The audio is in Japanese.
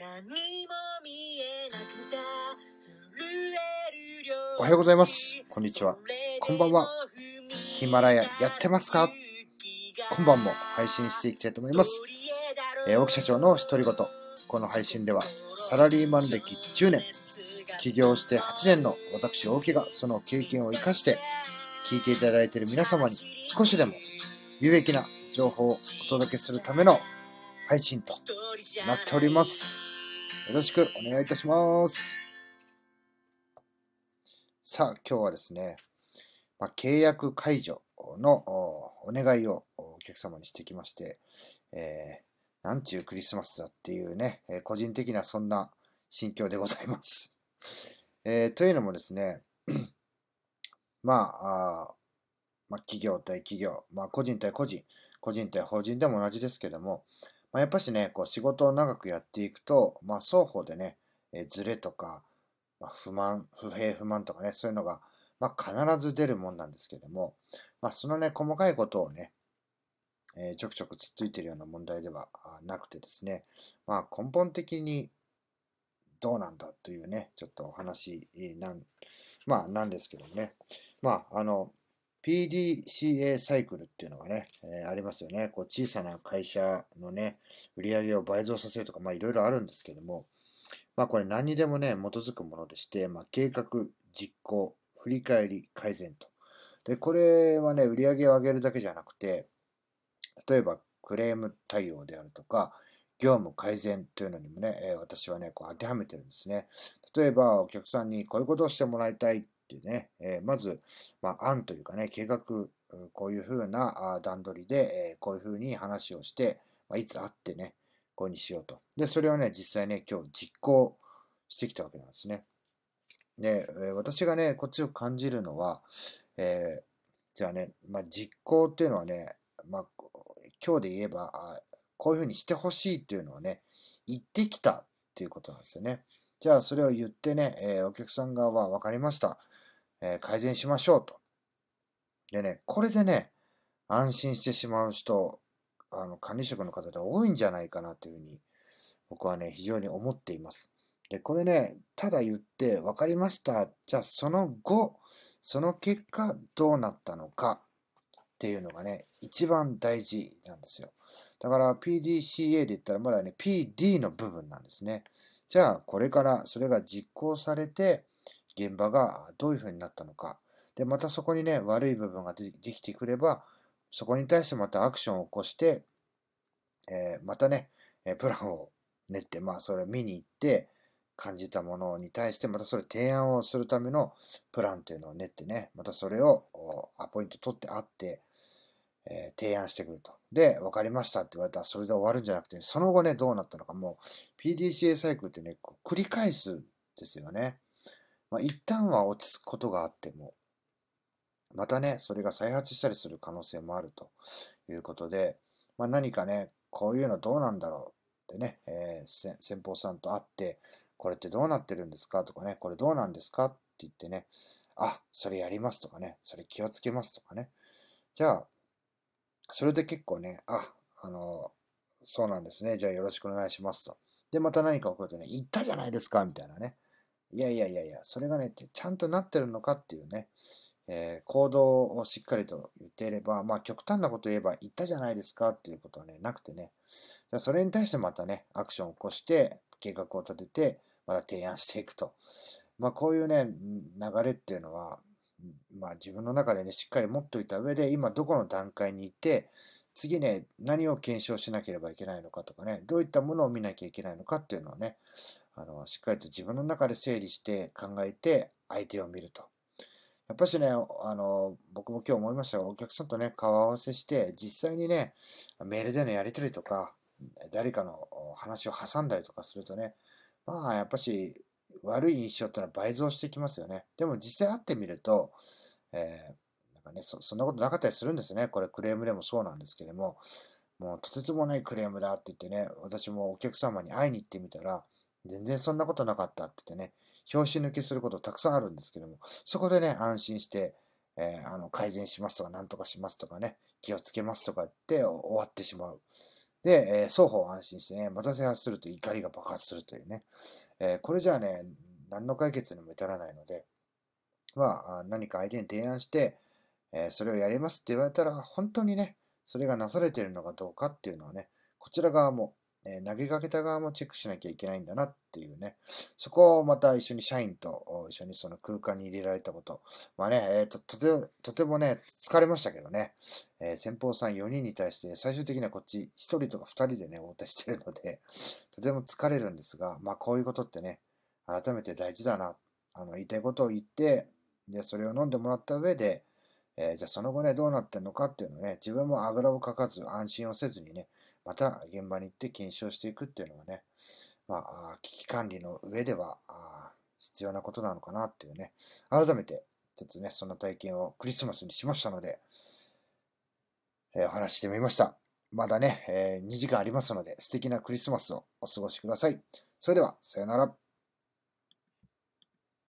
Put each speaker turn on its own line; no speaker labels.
何も見えなくた震える両
おはようございます。こんにちは。こんばんは。ヒマラヤやってますか？今晩も。配信していきたいと思います。えー、奥社長の独り言。この配信では、サラリーマン歴10年、起業して8年の私、大木がその経験を生かして、聞いていただいている皆様に少しでも有益な情報をお届けするための配信となっております。よろしくお願いいたします。さあ、今日はですね、まあ、契約解除のお願いをお客様にしてきまして、えー、なんちゅうクリスマスだっていうね、えー個人的なそんな心境でございます。えーというのもですね、まあ、あまあ、企業対企業、まあ、個人対個人、個人対法人でも同じですけども、まあ、やっぱしね、こう仕事を長くやっていくと、まあ、双方でね、えーズレとか、まあ、不満、不平不満とかね、そういうのが、まあ、必ず出るもんなんですけども、まあ、そのね、細かいことをね、えーちょくちょくつっついてるような問題ではなくてですね、まあ、根本的にどうなんだというね、ちょっとお話なん、まあ、なんですけどもね、まあ、あの、PDCA サイクルっていうのがね、えーありますよね。こう小さな会社のね、売り上げを倍増させるとか、まあいろいろあるんですけども、まあこれ何にでもね、基づくものでして、まあ計画、実行、振り返り、改善と。で、これはね、売り上げを上げるだけじゃなくて、例えばクレーム対応であるとか、業務改善というのにもね、え私はね、こう当てはめてるんですね。例えばお客さんにこういうことをしてもらいたいっていうね、えまず、まあ、案というかね、計画、こういうふうな段取りで、えこういうふうに話をして、まあ、いつ会ってね、こうにしようと。で、それをね、実際ね、今日実行してきたわけなんですね。で、え私がね、こっちを感じるのは、えーじゃあね、まあ、実行っていうのはね、まあ、今日で言えば、あこういうふうにしてほしいっていうのはね、言ってきたっていうことなんですよね。じゃあ、それを言ってね、えーお客さん側は分かりました。え改善しましょうと。でね、これでね、安心してしまう人、あの、管理職の方で多いんじゃないかなというふうに、僕はね、非常に思っています。で、これね、ただ言って、分かりました。じゃあ、その後、その結果、どうなったのかっていうのがね、一番大事なんですよ。だから PDCA で言ったらまだね、PD の部分なんですね。じゃあ、これからそれが実行されて、現場がどういうふうになったのか。で、またそこにね、悪い部分ができてくれば、そこに対してまたアクションを起こして、えーまたね、えプランを練って、まあ、それを見に行って、感じたものに対して、またそれ提案をするためのプランというのを練ってね、またそれをアポイント取って会って、えー提案してくると。で、分かりましたって言われたらそれで終わるんじゃなくて、その後ね、どうなったのか、もう PDCA サイクルってね、繰り返すんですよね。まあ、一旦は落ち着くことがあっても、またね、それが再発したりする可能性もあるということで、まあ、何かね、こういうのどうなんだろうってね、えー先方さんと会って、これってどうなってるんですかとかね、これどうなんですかって言ってね、あ、それやりますとかね、それ気をつけますとかね。じゃあ、それで結構ね、あ、あの、そうなんですね。じゃあよろしくお願いしますと。で、また何か起こるとね、言ったじゃないですかみたいなね。いやいやいやいや、それがね、ちゃんとなってるのかっていうね、えー行動をしっかりと言っていれば、まあ極端なこと言えば言ったじゃないですかっていうことはね、なくてね、それに対してまたね、アクションを起こして、計画を立てて、また提案していくと。まあこういうね、流れっていうのは、まあ自分の中でね、しっかり持っておいた上で、今どこの段階にいて、次ね、何を検証しなければいけないのかとかね、どういったものを見なきゃいけないのかっていうのをね、あの、しっかりと自分の中で整理して考えて相手を見ると。やっぱしね、あの、僕も今日思いましたが、お客さんとね、顔合わせして、実際にね、メールでのやり取りとか、誰かの話を挟んだりとかするとね、まあ、やっぱし悪い印象ってのは倍増してきますよね。でも実際会ってみると、えーなんかねそ、そんなことなかったりするんですね。これクレームでもそうなんですけども、もうとてつもないクレームだって言ってね、私もお客様に会いに行ってみたら、全然そんなことなかったって言ってね、拍子抜けすることたくさんあるんですけども、そこでね、安心して、えーあの改善しますとか、なんとかしますとかね、気をつけますとか言って終わってしまう。で、えー双方安心してね、待たせやすると怒りが爆発するというね。えーこれじゃあね、何の解決にも至らないので、まあ、あ何か相手に提案して、えーそれをやりますって言われたら、本当にね、それがなされているのかどうかっていうのはね、こちら側も、え投げかけた側もチェックしなきゃいけないんだなっていうね、そこをまた一緒に社員と一緒にその空間に入れられたこと、まあね、えーととてとてもね、疲れましたけどね、えー先方さん4人に対して最終的にはこっち1人とか2人でね、応対してるので、とても疲れるんですが、まあこういうことってね、改めて大事だな、あの言いたいことを言って、で、それを飲んでもらった上で、えーじゃあその後ね、どうなってんのかっていうのをね、自分もあぐらをかかず、安心をせずにね、また現場に行って検証していくっていうのはね、まあ、危機管理の上では必要なことなのかなっていうね、改めて、ちょっとね、そんな体験をクリスマスにしましたので、えーお話してみました。まだね、え2時間ありますので、素敵なクリスマスをお過ごしください。それでは、さよなら。